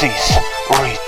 This rhythm,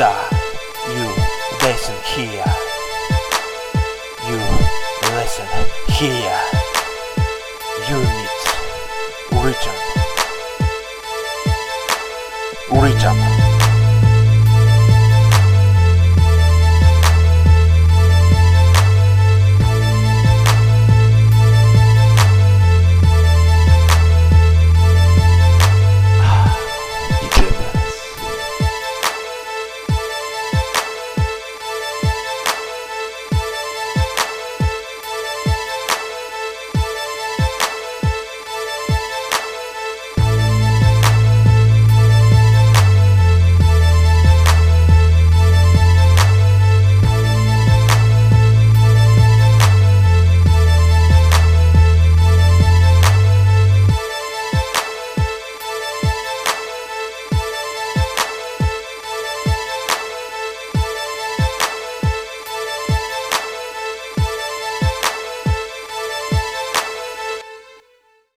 star. You listen here. You listen here. Unit rhythm. Rhythm.